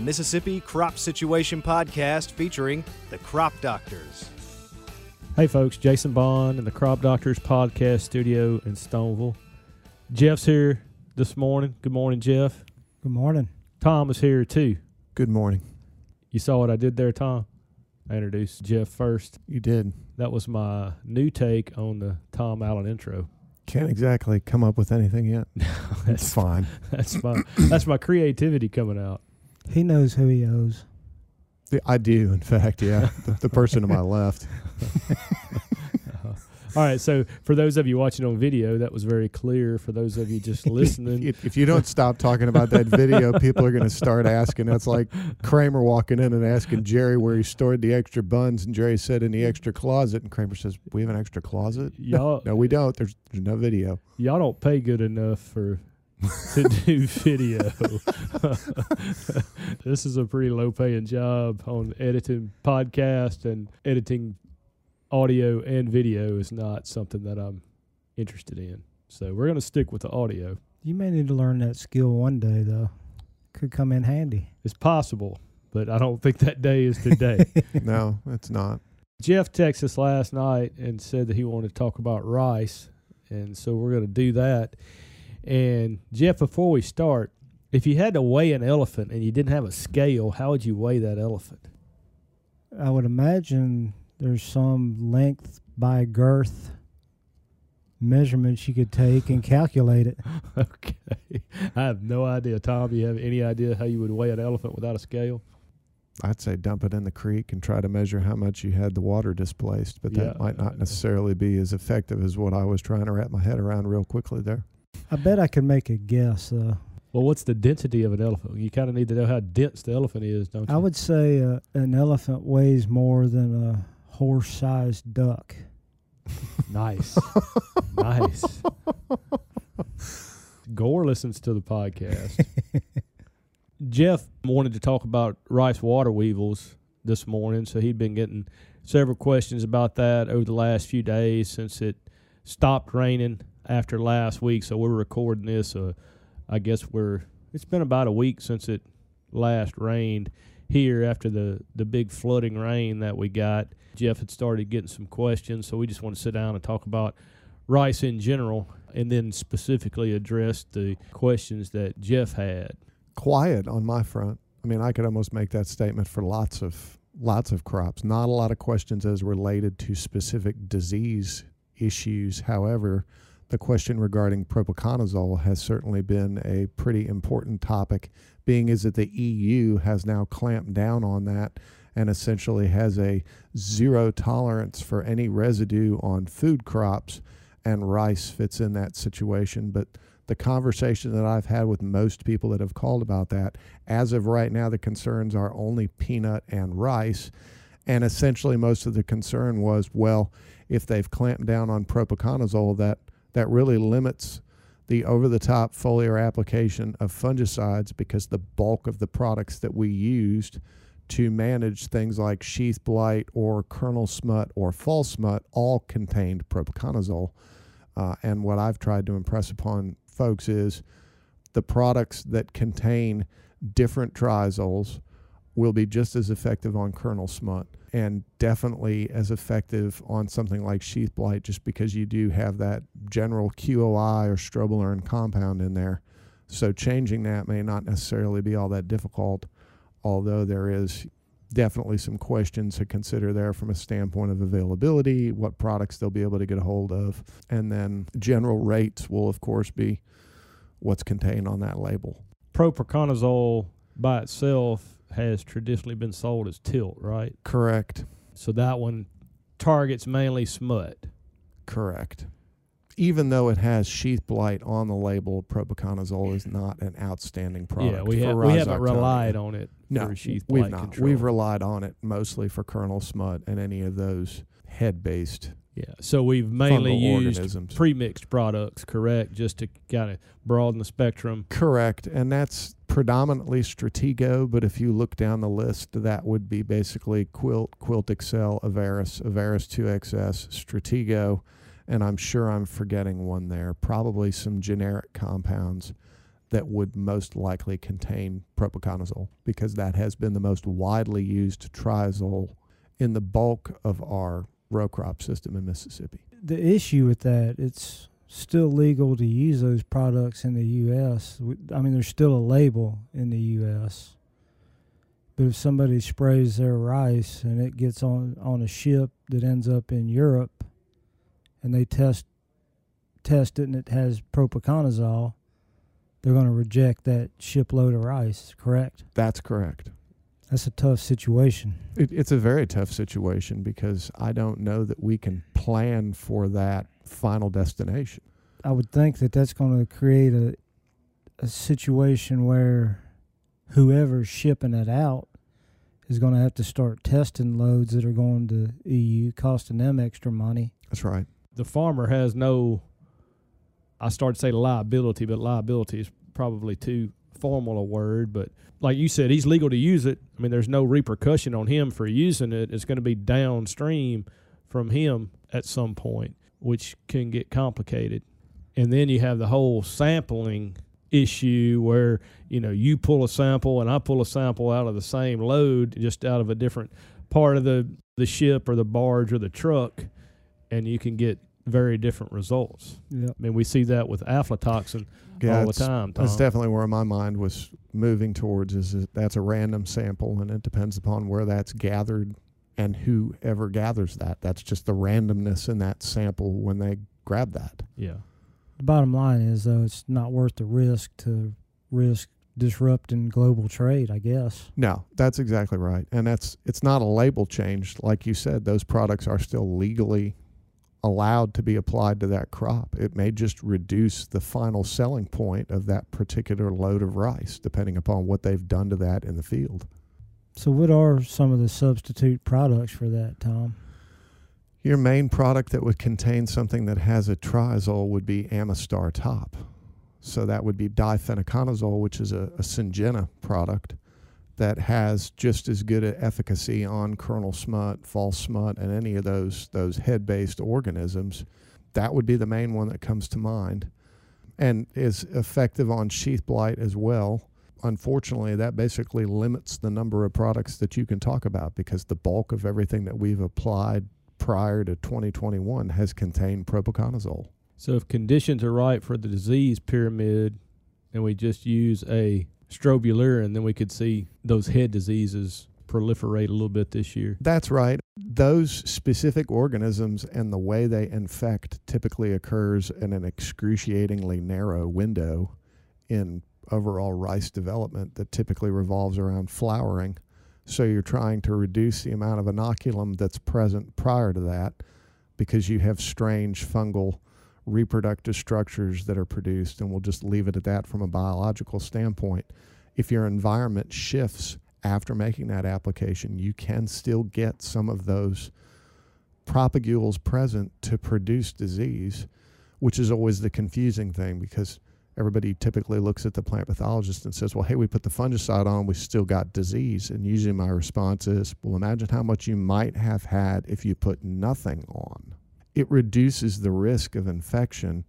the Mississippi Crop Situation Podcast featuring the Crop Doctors. Hey, folks, Jason Bond in the Crop Doctors Podcast studio in Stoneville. Jeff's here this morning. Good morning, Jeff. Good morning. Tom is here too. Good morning. You saw what I did there, Tom? I introduced Jeff first. You did. That was my new take on the Tom Allen intro. Can't exactly come up with anything yet. that's It's fine. That's my that's my creativity coming out. He knows who he owes. I do, in fact, yeah. the, the person to my left. All right, so for those of you watching on video, that was very clear. For those of you just listening, If, if you don't stop talking about that video, people are going to start asking. That's like Kramer walking in and asking Jerry where he stored the extra buns, and Jerry said in the extra closet, and Kramer says, "We have an extra closet." y'all No, we don't. There's there's no video. y'all don't pay good enough for to do video. this is a pretty low paying job on editing podcast and editing audio and video is not something that I'm interested in. So we're gonna stick with the audio. You may need to learn that skill one day, though. Could come in handy. It's possible, but I don't think that day is today. No, it's not. Jeff texted us last night and said that he wanted to talk about rice, and so we're going to do that. And Jeff, before we start, if you had to weigh an elephant and you didn't have a scale, how would you weigh that elephant? I would imagine there's some length by girth measurements you could take and calculate it. okay, I have no idea. Tom, you have any idea how you would weigh an elephant without a scale? I'd say dump it in the creek and try to measure how much you had the water displaced, but that Yeah. might not necessarily be as effective as what I was trying to wrap my head around real quickly there. I bet I can make a guess, though. Well, what's the density of an elephant? You kind of need to know how dense the elephant is, don't you? I would say uh, an elephant weighs more than a horse-sized duck. Nice. nice. Gore listens to the podcast. Jeff wanted to talk about rice water weevils this morning, so he'd been getting several questions about that over the last few days since it stopped raining after last week. So we're recording this. Uh, I guess we're it's been about a week since it last rained here after the the big flooding rain that we got. Jeff had started getting some questions, so we just want to sit down and talk about rice in general, and then specifically address the questions that Jeff had. quiet on my front. I mean, I could almost make that statement for lots of lots of crops. Not a lot of questions as related to specific disease issues. However, the question regarding propiconazole has certainly been a pretty important topic, being is that the EU has now clamped down on that and essentially has a zero tolerance for any residue on food crops, and rice fits in that situation. But the conversation that I've had with most people that have called about that, as of right now, the concerns are only peanut and rice. And essentially, most of the concern was, well, if they've clamped down on propiconazole, that that really limits the over-the-top foliar application of fungicides because the bulk of the products that we used to manage things like sheath blight or kernel smut or fall smut all contained propiconazole. Uh, and what I've tried to impress upon folks is the products that contain different triazoles will be just as effective on kernel smut and definitely as effective on something like sheath blight just because you do have that general QOI or strobilurin compound in there. So changing that may not necessarily be all that difficult, although there is definitely some questions to consider there from a standpoint of availability, what products they'll be able to get a hold of, and then general rates will of course be what's contained on that label. Propiconazole by itself has traditionally been sold as tilt, right? Correct. So that one targets mainly smut. Correct. Even though it has sheath blight on the label, propiconazole is not an outstanding product. yeah, we for have we haven't relied on it no, for sheath we've blight not. control. We've relied on it mostly for kernel smut and any of those head-based yeah, so we've mainly used organisms. pre-mixed products, correct, just to kind of broaden the spectrum. Correct, and that's predominantly Stratego. But if you look down the list, that would be basically Quilt, Quilt Excel, Avaris, Avaris 2XS, Stratego, and I'm sure I'm forgetting one there. Probably some generic compounds that would most likely contain propiconazole because that has been the most widely used triazole in the bulk of our row crop system in Mississippi. The issue with that, it's still legal to use those products in the U.S. I mean, there's still a label in the U.S. But if somebody sprays their rice and it gets on on a ship that ends up in Europe, and they test test it and it has propiconazole, they're going to reject that shipload of rice. Correct? That's correct. That's a tough situation. It, it's a very tough situation because I don't know that we can plan for that final destination. I would think that that's going to create a a situation where whoever's shipping it out is going to have to start testing loads that are going to EU, costing them extra money. That's right. The farmer has no. I started to say liability, but liability is probably too formal a word. But like you said, he's legal to use it. I mean, there's no repercussion on him for using it. It's going to be downstream from him at some point, which can get complicated. And then you have the whole sampling issue where you know you pull a sample and I pull a sample out of the same load, just out of a different part of the the ship or the barge or the truck, and you can get very different results. Yep. I mean, we see that with aflatoxin Yeah, all the it's- time. That's definitely where my mind was moving towards. Is that that's a random sample, and it depends upon where that's gathered and whoever gathers that. That's just the randomness in that sample when they grab that. yeah. The bottom line is, though, it's not worth the risk to risk disrupting global trade, I guess. No, that's exactly right, and that's it's not a label change, like you said. Those products are still legally allowed to be applied to that crop. It may just reduce the final selling point of that particular load of rice, depending upon what they've done to that in the field. So, what are some of the substitute products for that, Tom? Your main product that would contain something that has a triazole would be Amistar Top. So that would be difenoconazole, which is a, a Syngenta product that has just as good an efficacy on kernel smut, false smut, and any of those those head-based organisms. That would be the main one that comes to mind, and is effective on sheath blight as well. Unfortunately, that basically limits the number of products that you can talk about because the bulk of everything that we've applied prior to 2021 has contained propiconazole. So if conditions are right for the disease pyramid, and we just use a strobilurin, then we could see those head diseases proliferate a little bit this year. That's right. Those specific organisms and the way they infect typically occurs in an excruciatingly narrow window in overall rice development that typically revolves around flowering. So you're trying to reduce the amount of inoculum that's present prior to that because you have strange fungal reproductive structures that are produced, and we'll just leave it at that from a biological standpoint. If your environment shifts after making that application, you can still get some of those propagules present to produce disease, which is always the confusing thing because everybody typically looks at the plant pathologist and says, Well, hey, we put the fungicide on, we still got disease. And usually my response is, Well, imagine how much you might have had if you put nothing on. It reduces the risk of infection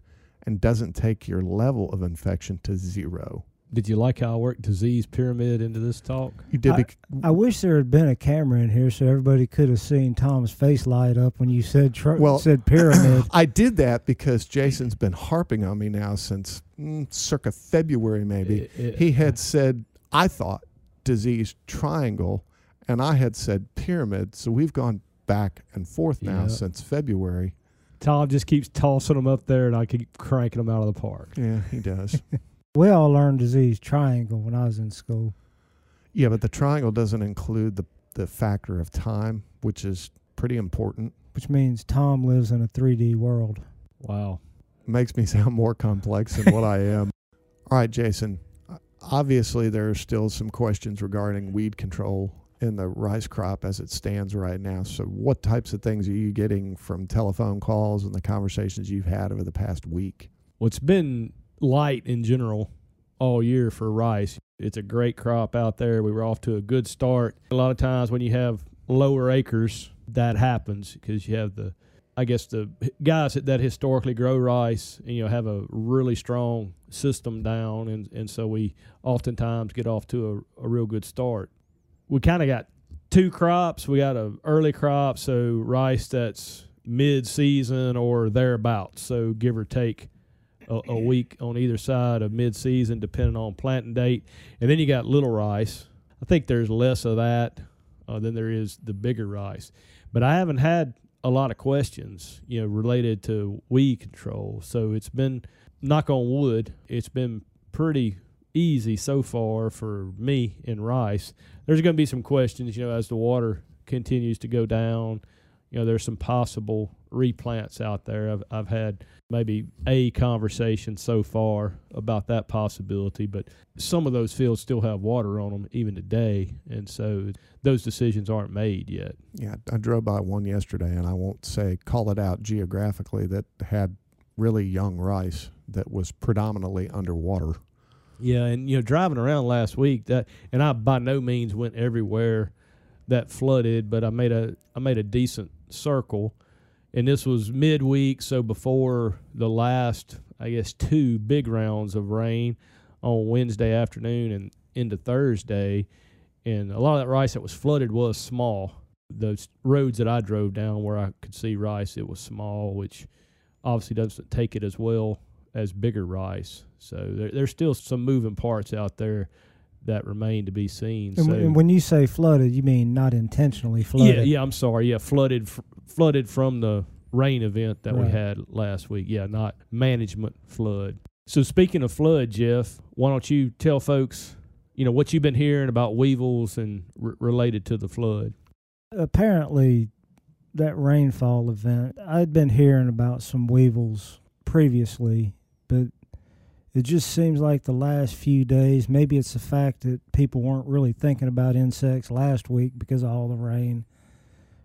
and doesn't take your level of infection to zero. Did you like how I worked disease pyramid into this talk? You did bec- I wish there had been a camera in here so everybody could have seen Tom's face light up when you said tr- Well- said pyramid. I did that because Jason's been harping on me now since mm, circa February, maybe. It- it- he had said, I thought disease triangle, and I had said pyramid. So we've gone back and forth now Yeah. since February. Tom just keeps tossing them up there, and I keep cranking them out of the park. Yeah, he does. we all learned disease triangle when I was in school. yeah, but the triangle doesn't include the, the factor of time, which is pretty important. which means Tom lives in a 3D world. Wow. makes me sound more complex than what I am. All right, Jason. Obviously, there are still some questions regarding weed control in the rice crop as it stands right now. So, what types of things are you getting from telephone calls and the conversations you've had over the past week? Well, it's been light in general all year for rice. It's a great crop out there. We were off to a good start. A lot of times when you have lower acres, that happens because you have the I guess the guys that, that historically grow rice, and, you know, have a really strong system down, and and so we oftentimes get off to a, a real good start. We kind of got two crops. We got a early crop, so rice that's mid season or thereabouts, so give or take a, a week on either side of mid season, depending on planting date. And then you got little rice. I think there's less of that uh, than there is the bigger rice. But I haven't had a lot of questions, you know, related to weed control. So it's been, knock on wood, it's been pretty easy so far for me in rice. There's going to be some questions, you know, as the water continues to go down. You know, there's some possible replants out there. I've, I've had maybe a conversation so far about that possibility, but some of those fields still have water on them even today, and so those decisions aren't made yet. Yeah, I drove by one yesterday, and I won't say call it out geographically that had really young rice that was predominantly underwater. Yeah, and you know, driving around last week that, and I by no means went everywhere that flooded, but I made a I made a decent circle and this was midweek, so before the last, I guess, two big rounds of rain on Wednesday afternoon and into Thursday. And a lot of that rice that was flooded was small. Those roads that I drove down where I could see rice, it was small, which obviously doesn't take it as well as bigger rice. So there, there's still some moving parts out there that remain to be seen. And, so, and when you say flooded, you mean not intentionally flooded? Yeah, yeah. I'm sorry. Yeah, flooded, f- flooded from the rain event that Right. we had last week. Yeah, not management flood. So speaking of flood, Jeff, why don't you tell folks, you know, what you've been hearing about weevils and r- related to the flood? Apparently, that rainfall event, I'd been hearing about some weevils previously, but it just seems like the last few days, maybe it's the fact that people weren't really thinking about insects last week because of all the rain.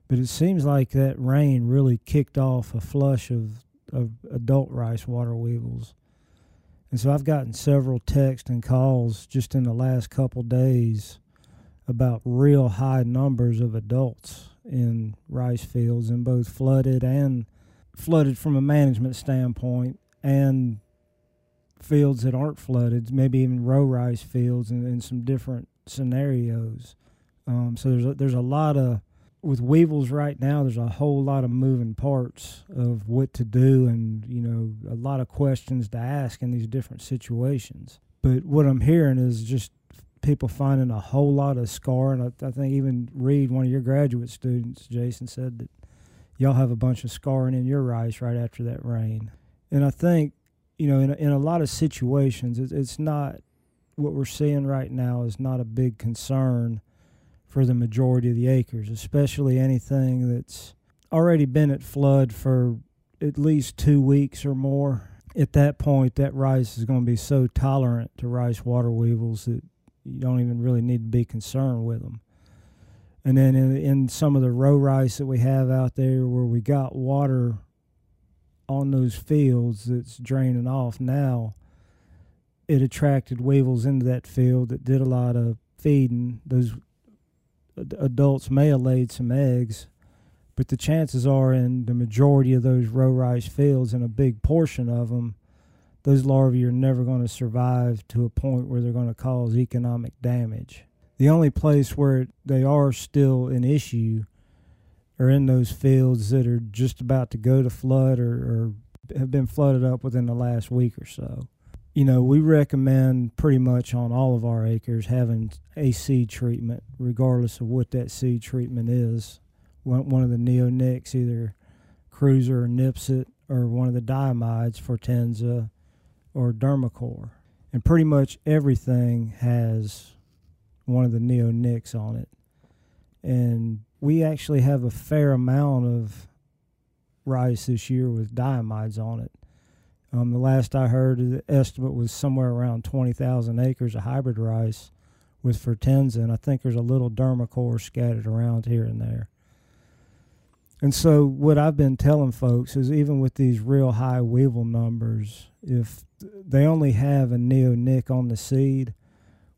But it seems like that rain really kicked off a flush of, of adult rice water weevils. And so I've gotten several texts and calls just in the last couple days about real high numbers of adults in rice fields in both flooded and flooded from a management standpoint and fields that aren't flooded, maybe even row rice fields in some different scenarios. Um, so there's a, there's a lot of with weevils right now. There's a whole lot of moving parts of what to do, and you know a lot of questions to ask in these different situations. But what I'm hearing is just people finding a whole lot of scar, and I, I think even Reed, one of your graduate students, Jason said that y'all have a bunch of scarring in your rice right after that rain. And I think you know in a, in a lot of situations, it, it's not what we're seeing right now is not a big concern for the majority of the acres, especially anything that's already been at flood for at least two weeks or more. At that point, that rice is going to be so tolerant to rice water weevils that you don't even really need to be concerned with them. And then in, in some of the row rice that we have out there where we got water on those fields that's draining off now, it attracted weevils into that field that did a lot of feeding. Those adults may have laid some eggs, but the chances are in the majority of those row rice fields, and a big portion of them, those larvae are never going to survive to a point where they're going to cause economic damage. The only place where they are still an issue are in those fields that are just about to go to flood or, or have been flooded up within the last week or so. You know, we recommend pretty much on all of our acres having a seed treatment, regardless of what that seed treatment is. One, one of the neonics, either Cruiser or Nipsit, or one of the diamides, Fortenza or Dermacor. And pretty much everything has one of the neonics on it. And we actually have a fair amount of rice this year with diamides on it. Um, the last I heard, the estimate was somewhere around 20,000 acres of hybrid rice with Fortenza, and I think there's a little Dermacor scattered around here and there. And so, what I've been telling folks is even with these real high weevil numbers, if they only have a neonic on the seed,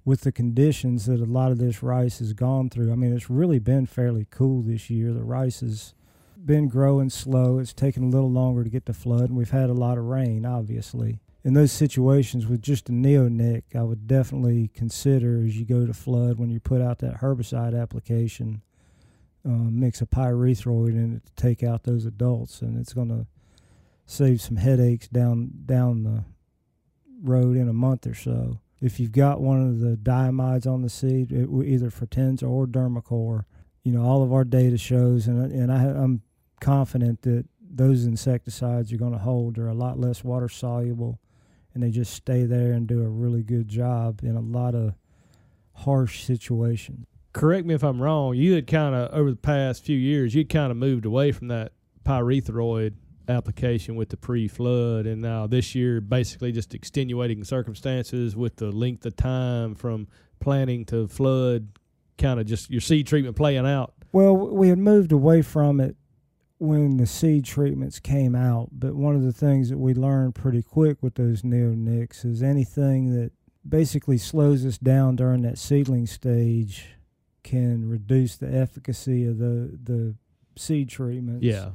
with the conditions that a lot of this rice has gone through, I mean, it's really been fairly cool this year. The rice is been growing slow. It's taken a little longer to get to flood, and we've had a lot of rain, obviously. In those situations with just a neonic, I would definitely consider as you go to flood when you put out that herbicide application, uh, mix a pyrethroid in it to take out those adults, and it's going to save some headaches down down the road in a month or so. If you've got one of the diamides on the seed, it, either Fortenza or Dermacor, you know all of our data shows, and and I, I'm confident that those insecticides are going to hold. They're a lot less water soluble, and they just stay there and do a really good job in a lot of harsh situations. Correct me if I'm wrong. You had kind of over the past few years, you kind of moved away from that pyrethroid application with the pre-flood, and now this year, basically just extenuating circumstances with the length of time from planting to flood, kind of just your seed treatment playing out. Well, we had moved away from it when the seed treatments came out, but one of the things that we learned pretty quick with those neonics is anything that basically slows us down during that seedling stage can reduce the efficacy of the the seed treatments. Yeah.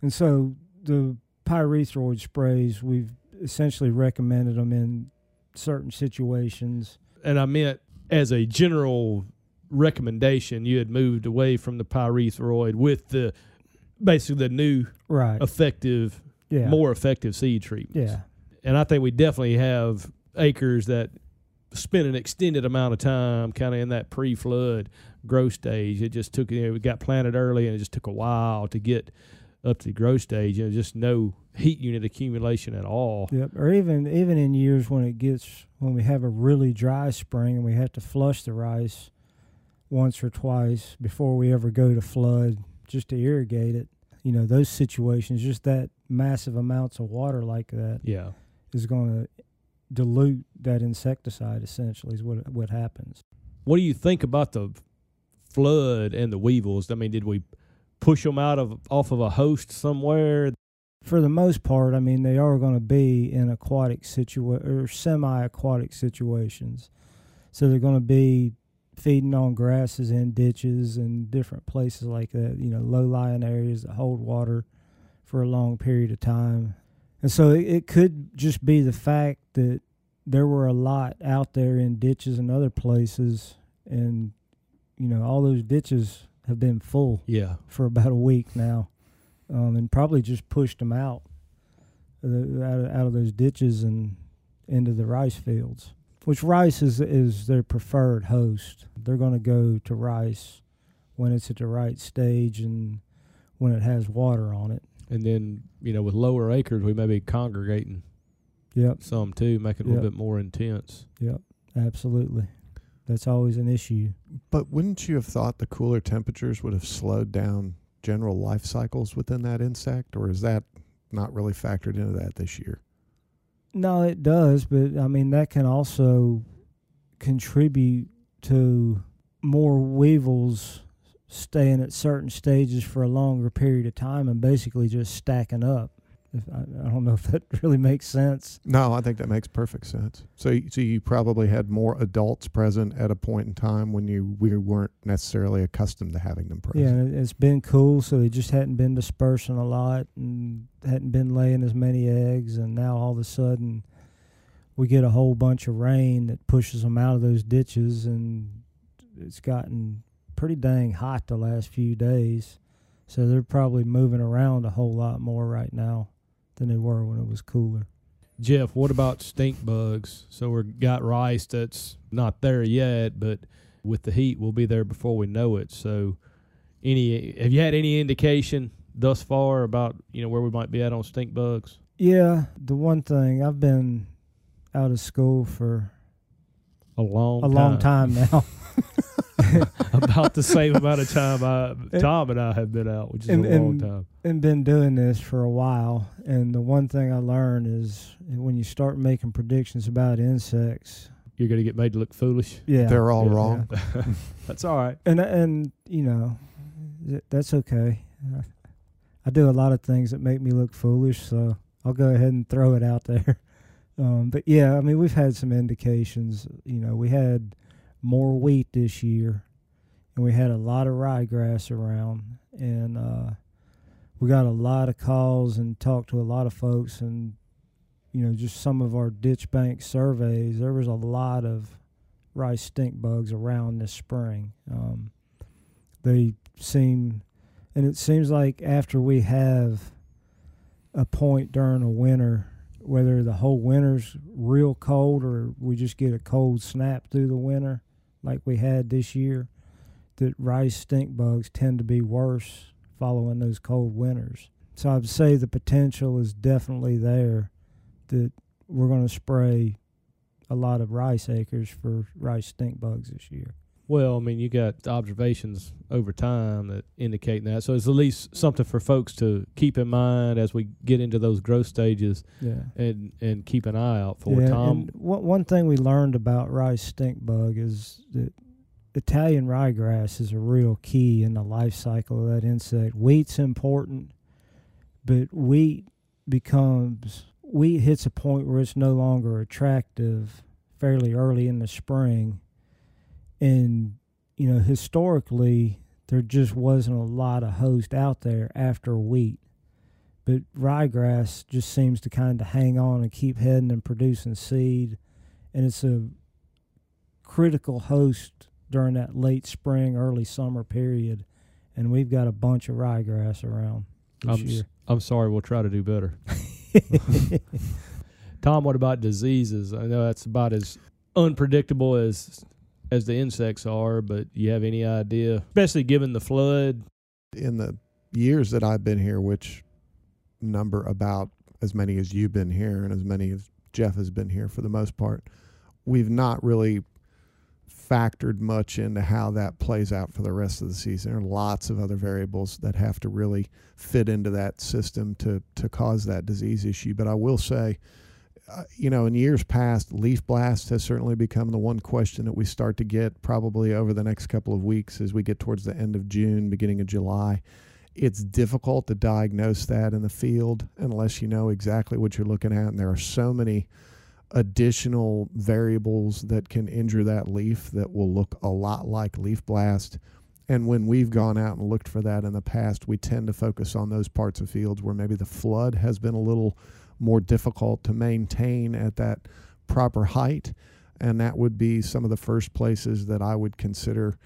And so the pyrethroid sprays, we've essentially recommended them in certain situations. And I meant as a general recommendation, you had moved away from the pyrethroid with the basically the new right effective, yeah. more effective seed treatments. Yeah. And I think we definitely have acres that spend an extended amount of time kind of in that pre-flood growth stage. It just took you know, we got planted early and it just took a while to get up to the growth stage. You know, just no heat unit accumulation at all. Yep. Or even even in years when it gets when we have a really dry spring and we have to flush the rice once or twice before we ever go to flood just to irrigate it. You know, those situations, just that massive amounts of water like that Yeah. is going to dilute that insecticide essentially is what what happens. What do you think about the flood and the weevils? I mean, did we push them out of off of a host somewhere? For the most part, I mean, they are going to be in aquatic situa- or semi-aquatic situations. So they're going to be feeding on grasses in ditches and different places like that, you know, low-lying areas that hold water for a long period of time. And so it, it could just be the fact that there were a lot out there in ditches and other places and you know, all those ditches have been full Yeah. for about a week now, um, and probably just pushed them out, the, out, of, out of those ditches and into the rice fields. Which rice is is their preferred host. They're going to go to rice when it's at the right stage and when it has water on it. And then, you know, with lower acres, we may be congregating Yep, some too, make it a little bit more intense. yep, absolutely. That's always an issue. But wouldn't you have thought the cooler temperatures would have slowed down general life cycles within that insect, or is that not really factored into that this year? No, it does, but I mean that can also contribute to more weevils staying at certain stages for a longer period of time and basically just stacking up. If, I, I don't know if that really makes sense. No, I think that makes perfect sense. So, so you probably had more adults present at a point in time when you we weren't necessarily accustomed to having them present. Yeah, it's been cool, so they just hadn't been dispersing a lot and hadn't been laying as many eggs, and now all of a sudden we get a whole bunch of rain that pushes them out of those ditches, and it's gotten pretty dang hot the last few days. So they're probably moving around a whole lot more right now than they were when it was cooler. Jeff, what about stink bugs? So we've got rice that's not there yet, but with the heat, we'll be there before we know it. So, any have you had any indication thus far about you know where we might be at on stink bugs? Yeah, the one thing I've been out of school for A long, a long time now. about the same amount of time I, Tom and I have been out, which is And- a long and- time. and been doing this for a while and the one thing i learned is when you start making predictions about insects You're going to get made to look foolish. yeah They're all Yeah. wrong. That's all right. and and you know that's okay i do a lot of things that make me look foolish so i'll go ahead and throw it out there um, but yeah i mean we've had some indications you know we had more wheat this year and we had a lot of ryegrass around and uh, we got a lot of calls and talked to a lot of folks, and you know, just some of our ditch bank surveys. There was a lot of rice stink bugs around this spring. Um, they seem, and it seems like after we have a point during a winter, whether the whole winter's real cold or we just get a cold snap through the winter, like we had this year, that rice stink bugs tend to be worse following those cold winters. So I'd say the potential is definitely there that we're going to spray a lot of rice acres for rice stink bugs this year. Well, I mean, you got observations over time that indicate that. So it's at least something for folks to keep in mind as we get into those growth stages Yeah. and, and keep an eye out for. yeah, Tom, and one, one thing we learned about rice stink bug is that Italian ryegrass is a real key in the life cycle of that insect. Wheat's important, but wheat becomes wheat hits a point where it's no longer attractive fairly early in the spring. And, you know, historically there just wasn't a lot of host out there after wheat. But ryegrass just seems to kind of hang on and keep heading and producing seed. And it's a critical host during that late spring, early summer period. And we've got a bunch of ryegrass around this I'm, s- year. I'm sorry, we'll try to do better. Tom, what about diseases? I know that's about as unpredictable as as the insects are, but you have any idea, especially given the flood? in the years that I've been here, which number about as many as you've been here and as many as Jeff has been here for the most part, we've not really factored much into how that plays out for the rest of the season. There are lots of other variables that have to really fit into that system to to cause that disease issue. But I will say, uh, you know, in years past, leaf blast has certainly become the one question that we start to get probably over the next couple of weeks as we get towards the end of June, beginning of July. It's difficult to diagnose that in the field unless you know exactly what you're looking at. And there are so many additional variables that can injure that leaf that will look a lot like leaf blast. And when we've gone out and looked for that in the past, we tend to focus on those parts of fields where maybe the flood has been a little more difficult to maintain at that proper height. And that would be some of the first places that I would consider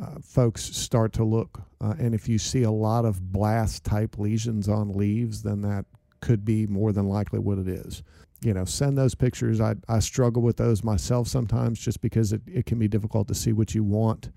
uh, folks start to look. Uh, and if you see a lot of blast type lesions on leaves, then that could be more than likely what it is. You know, send those pictures. I, I struggle with those myself sometimes just because it, it can be difficult to see what you want.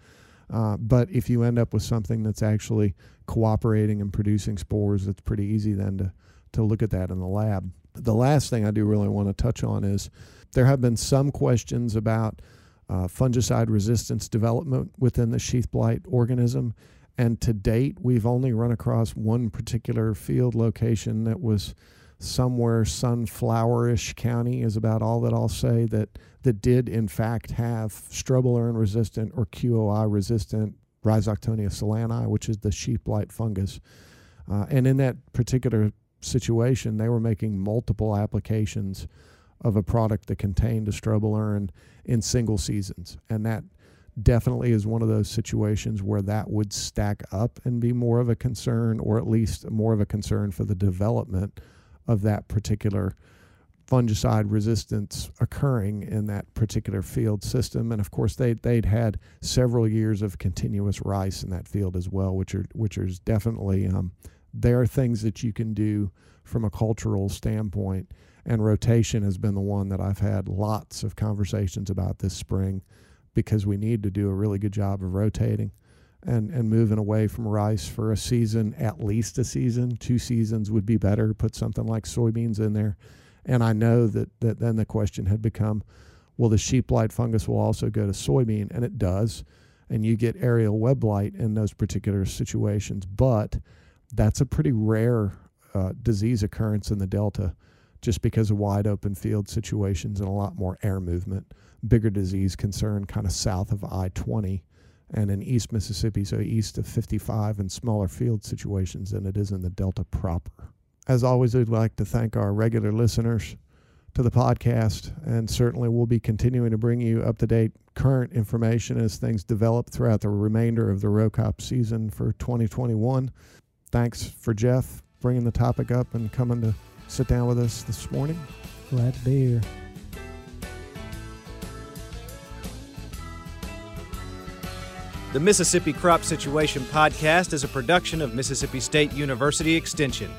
Uh, but if you end up with something that's actually cooperating and producing spores, it's pretty easy then to, to look at that in the lab. The last thing I do really want to touch on is there have been some questions about uh, fungicide resistance development within the sheath blight organism. And to date, we've only run across one particular field location that was somewhere sunflowerish county is about all that I'll say that that did in fact have strobilurin resistant or QOI resistant Rhizoctonia solani, which is the sheath blight fungus. Uh, and in that particular situation, they were making multiple applications of a product that contained a strobilurin in single seasons, and that definitely is one of those situations where that would stack up and be more of a concern, or at least more of a concern for the development of that particular fungicide resistance occurring in that particular field system. And of course, they they'd had several years of continuous rice in that field as well, which are which is definitely um, there are things that you can do from a cultural standpoint. And rotation has been the one that I've had lots of conversations about this spring because we need to do a really good job of rotating and, and moving away from rice for a season, at least a season. Two seasons would be better. Put something like soybeans in there. And I know that, that then the question had become, well, the sheath blight fungus will also go to soybean, and it does. And you get aerial web blight in those particular situations. But that's a pretty rare uh, disease occurrence in the Delta just because of wide open field situations and a lot more air movement. Bigger disease concern kind of south of I 20 and in East Mississippi, so east of 55 and smaller field situations than it is in the Delta proper. As always, we'd like to thank our regular listeners to the podcast, and certainly we'll be continuing to bring you up to date current information as things develop throughout the remainder of the row crop season for 2021. Thanks for Jeff bringing the topic up and coming to sit down with us this morning. Glad to be here. The Mississippi Crop Situation Podcast is a production of Mississippi State University Extension.